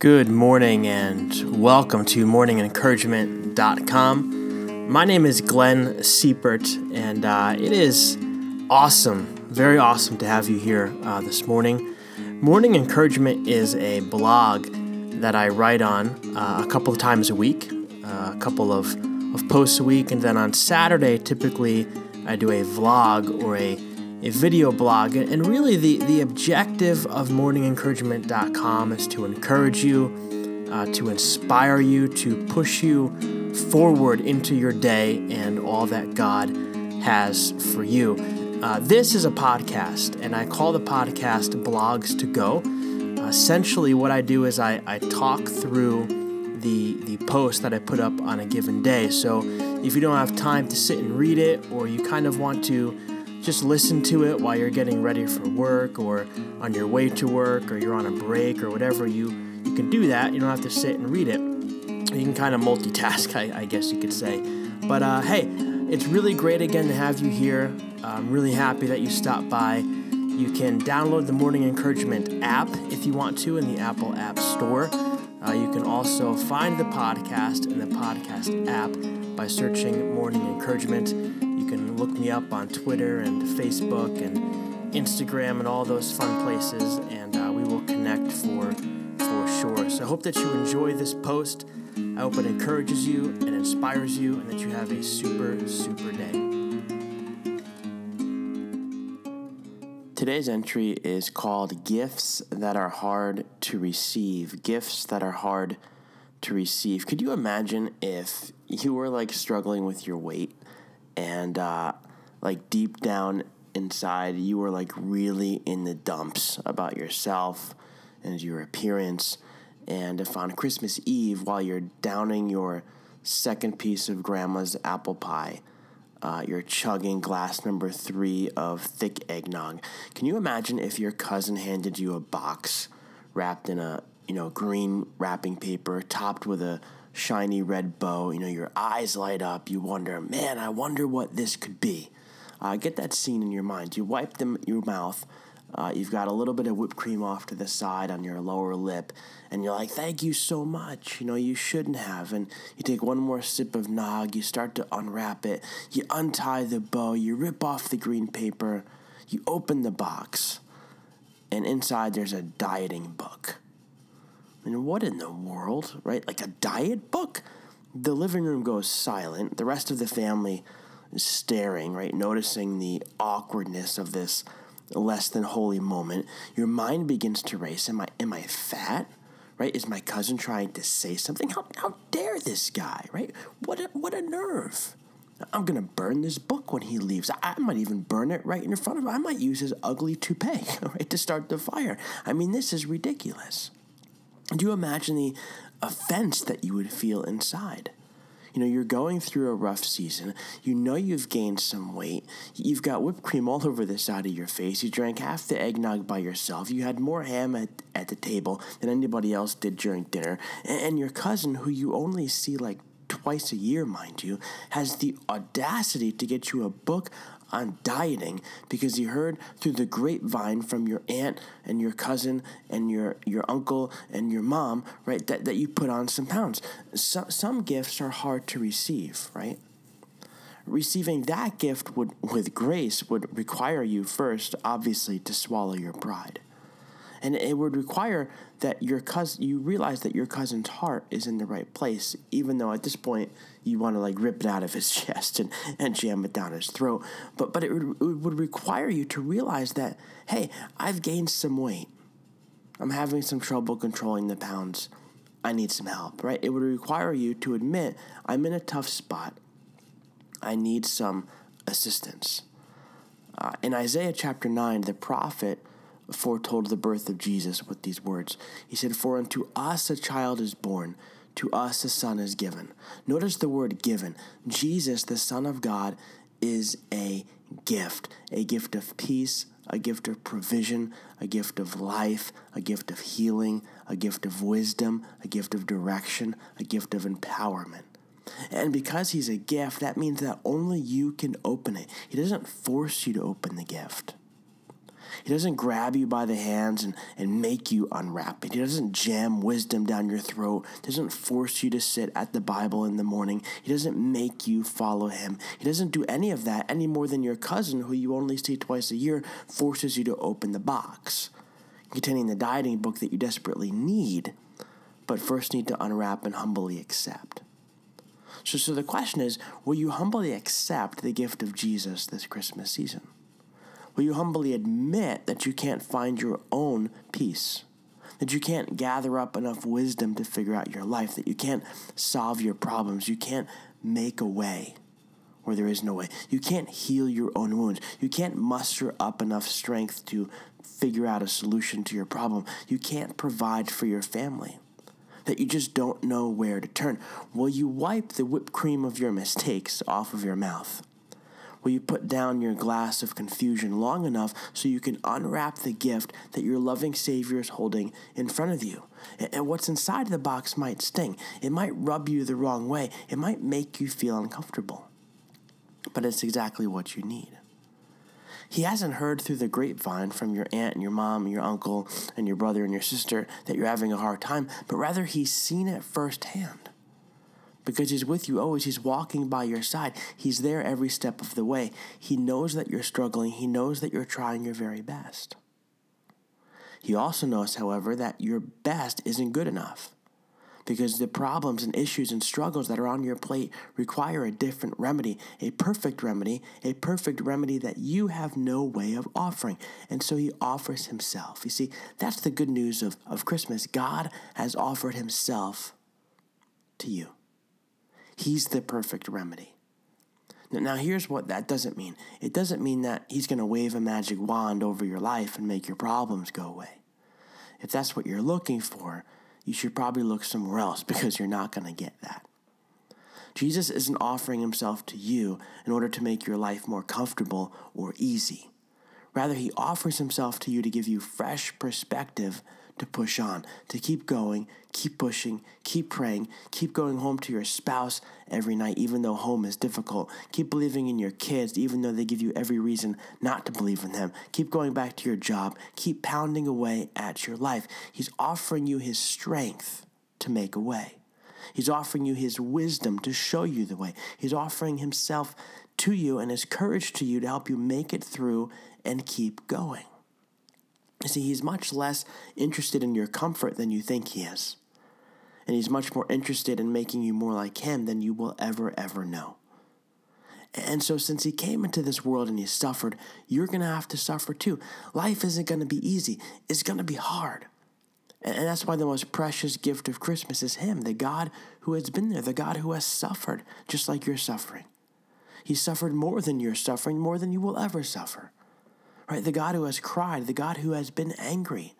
Good morning and welcome to morningencouragement.com. My name is Glenn Siepert, and uh, it is awesome, very awesome to have you here uh, this morning. Morning Encouragement is a blog that I write on uh, a couple of times a week, uh, a couple of, of posts a week, and then on Saturday, typically, I do a vlog or a a video blog. And really, the, the objective of morningencouragement.com is to encourage you, uh, to inspire you, to push you forward into your day and all that God has for you. Uh, this is a podcast, and I call the podcast Blogs to Go. Essentially, what I do is I, I talk through the, the post that I put up on a given day. So if you don't have time to sit and read it, or you kind of want to just listen to it while you're getting ready for work or on your way to work or you're on a break or whatever. You, you can do that. You don't have to sit and read it. You can kind of multitask, I, I guess you could say. But uh, hey, it's really great again to have you here. I'm really happy that you stopped by. You can download the Morning Encouragement app if you want to in the Apple App Store. Uh, you can also find the podcast in the podcast app by searching Morning Encouragement look me up on Twitter and Facebook and Instagram and all those fun places, and uh, we will connect for for sure. So I hope that you enjoy this post. I hope it encourages you and inspires you, and that you have a super super day. Today's entry is called Gifts That Are Hard to Receive. Gifts that are hard to receive. Could you imagine if you were like struggling with your weight and uh, like deep down inside you were like really in the dumps about yourself and your appearance. And if on christmas eve while you're downing your second piece of grandma's apple pie uh, you're chugging glass number three of thick eggnog can you imagine if your cousin handed you a box wrapped in a you know green wrapping paper topped with a shiny red bow. You know, your eyes light up. You wonder, man, I wonder what this could be. Uh, get that scene in your mind. You wipe them your mouth. Uh, you've got a little bit of whipped cream off to the side on your lower lip, and you're like, "Thank you so much." You know, you shouldn't have. And you take one more sip of nog. You start to unwrap it. You untie the bow. You rip off the green paper. You open the box, and inside there's a dieting book. Mean, what in the world, right? Like a diet book? The living room goes silent. The rest of the family is staring, right? Noticing the awkwardness of this less than holy moment. Your mind begins to race. Am I am I fat? Right? Is my cousin trying to say something? How, how dare this guy, right? What a, what a nerve. I'm going to burn this book when he leaves. I, I might even burn it right in front of him. I might use his ugly toupee, right, to start the fire. I mean, this is ridiculous. Do you imagine the offense that you would feel inside? You know, you're going through a rough season. You know you've gained some weight. You've got whipped cream all over the side of your face. You drank half the eggnog by yourself. You had more ham at, at the table than anybody else did during dinner. And, and your cousin, who you only see like twice a year, mind you, has the audacity to get you a book on dieting because he heard through the grapevine from your aunt and your cousin and your, your uncle and your mom, right, that, that you put on some pounds. So, some gifts are hard to receive, right? Receiving that gift would, with grace would require you first, obviously, to swallow your pride and it would require that your cousin you realize that your cousin's heart is in the right place even though at this point you want to like rip it out of his chest and, and jam it down his throat. But but it would, it would require you to realize that hey i've gained some weight. I'm having some trouble controlling the pounds. I need some help right? It would require you to admit i'm in a tough spot. I need some assistance. Uh, in isaiah chapter 9 the prophet foretold the birth of Jesus with these words. He said, For unto us a child is born, to us a son is given. Notice the word given. Jesus, the Son of God, is a gift, a gift of peace, a gift of provision, a gift of life, a gift of healing, a gift of wisdom, a gift of direction, a gift of empowerment. And because he's a gift, that means that only you can open it. He doesn't force you to open the gift. He doesn't grab you by the hands and, and make you unwrap it. He doesn't jam wisdom down your throat. He doesn't force you to sit at the Bible in the morning. He doesn't make you follow him. He doesn't do any of that any more than your cousin, who you only see twice a year, forces you to open the box containing the dieting book that you desperately need, but first need to unwrap and humbly accept. So, so the question is will you humbly accept the gift of Jesus this Christmas season? Will you humbly admit that you can't find your own peace? That you can't gather up enough wisdom to figure out your life, that you can't solve your problems, you can't make a way where there is no way. You can't heal your own wounds. You can't muster up enough strength to figure out a solution to your problem. You can't provide for your family. That you just don't know where to turn. Will you wipe the whipped cream of your mistakes off of your mouth? Will you put down your glass of confusion long enough so you can unwrap the gift that your loving Savior is holding in front of you? And what's inside the box might sting. It might rub you the wrong way. It might make you feel uncomfortable. But it's exactly what you need. He hasn't heard through the grapevine from your aunt and your mom and your uncle and your brother and your sister that you're having a hard time, but rather he's seen it firsthand because He's with you oh, always. He's walking by your side. He's there every step of the way. He knows that you're struggling, He knows that you're trying your very best. He also knows, however, that your best isn't good enough because the problems and issues and struggles that are on your plate require a different remedy, a perfect remedy, a perfect remedy that you have no way of offering. And so he offers himself. You see, that's the good news of, of Christmas. God has offered himself to you. He's the perfect remedy. Now, here's what that doesn't mean it doesn't mean that He's going to wave a magic wand over your life and make your problems go away. If that's what you're looking for, you should probably look somewhere else because you're not going to get that. Jesus isn't offering Himself to you in order to make your life more comfortable or easy. Rather, He offers Himself to you to give you fresh perspective to push on, to keep going, keep pushing, keep praying, keep going home to your spouse every night, even though home is difficult. Keep believing in your kids, even though they give you every reason not to believe in them. Keep going back to your job. Keep pounding away at your life. He's offering you His strength to make a way. He's offering you His wisdom to show you the way. He's offering Himself to you and His courage to you to help you make it through and keep going. You see, he's much less interested in your comfort than you think he is. And he's much more interested in making you more like him than you will ever, ever know. And so, since he came into this world and he suffered, you're going to have to suffer too. Life isn't going to be easy, it's going to be hard. And that's why the most precious gift of Christmas is Him, the God who has been there, the God who has suffered just like you're suffering. He suffered more than you're suffering, more than you will ever suffer right? The God who has cried, the God who has been angry,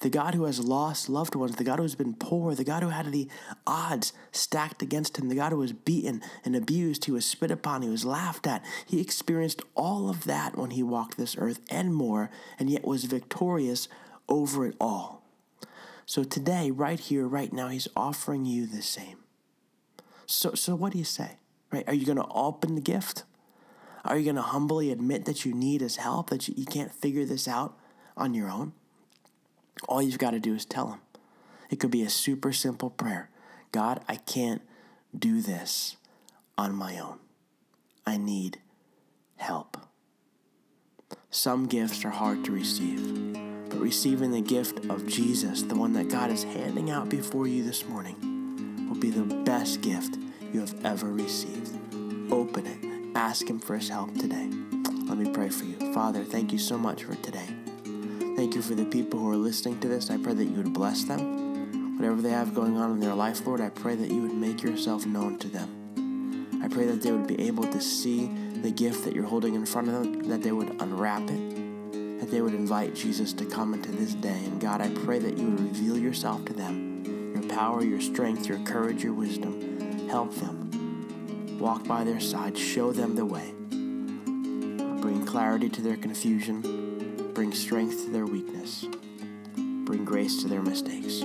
the God who has lost loved ones, the God who has been poor, the God who had the odds stacked against him, the God who was beaten and abused, he was spit upon, he was laughed at. He experienced all of that when he walked this earth and more, and yet was victorious over it all. So today, right here, right now, he's offering you the same. So, so what do you say? Right? Are you going to open the gift? Are you going to humbly admit that you need his help, that you, you can't figure this out on your own? All you've got to do is tell him. It could be a super simple prayer God, I can't do this on my own. I need help. Some gifts are hard to receive, but receiving the gift of Jesus, the one that God is handing out before you this morning, will be the best gift you have ever received. Open it ask Him for His help today. Let me pray for you. Father, thank you so much for today. Thank you for the people who are listening to this. I pray that you would bless them. Whatever they have going on in their life, Lord, I pray that you would make yourself known to them. I pray that they would be able to see the gift that you're holding in front of them, that they would unwrap it, that they would invite Jesus to come into this day. And God, I pray that you would reveal yourself to them, your power, your strength, your courage, your wisdom. Help them walk by their side, show them the way, bring clarity to their confusion, bring strength to their weakness, bring grace to their mistakes.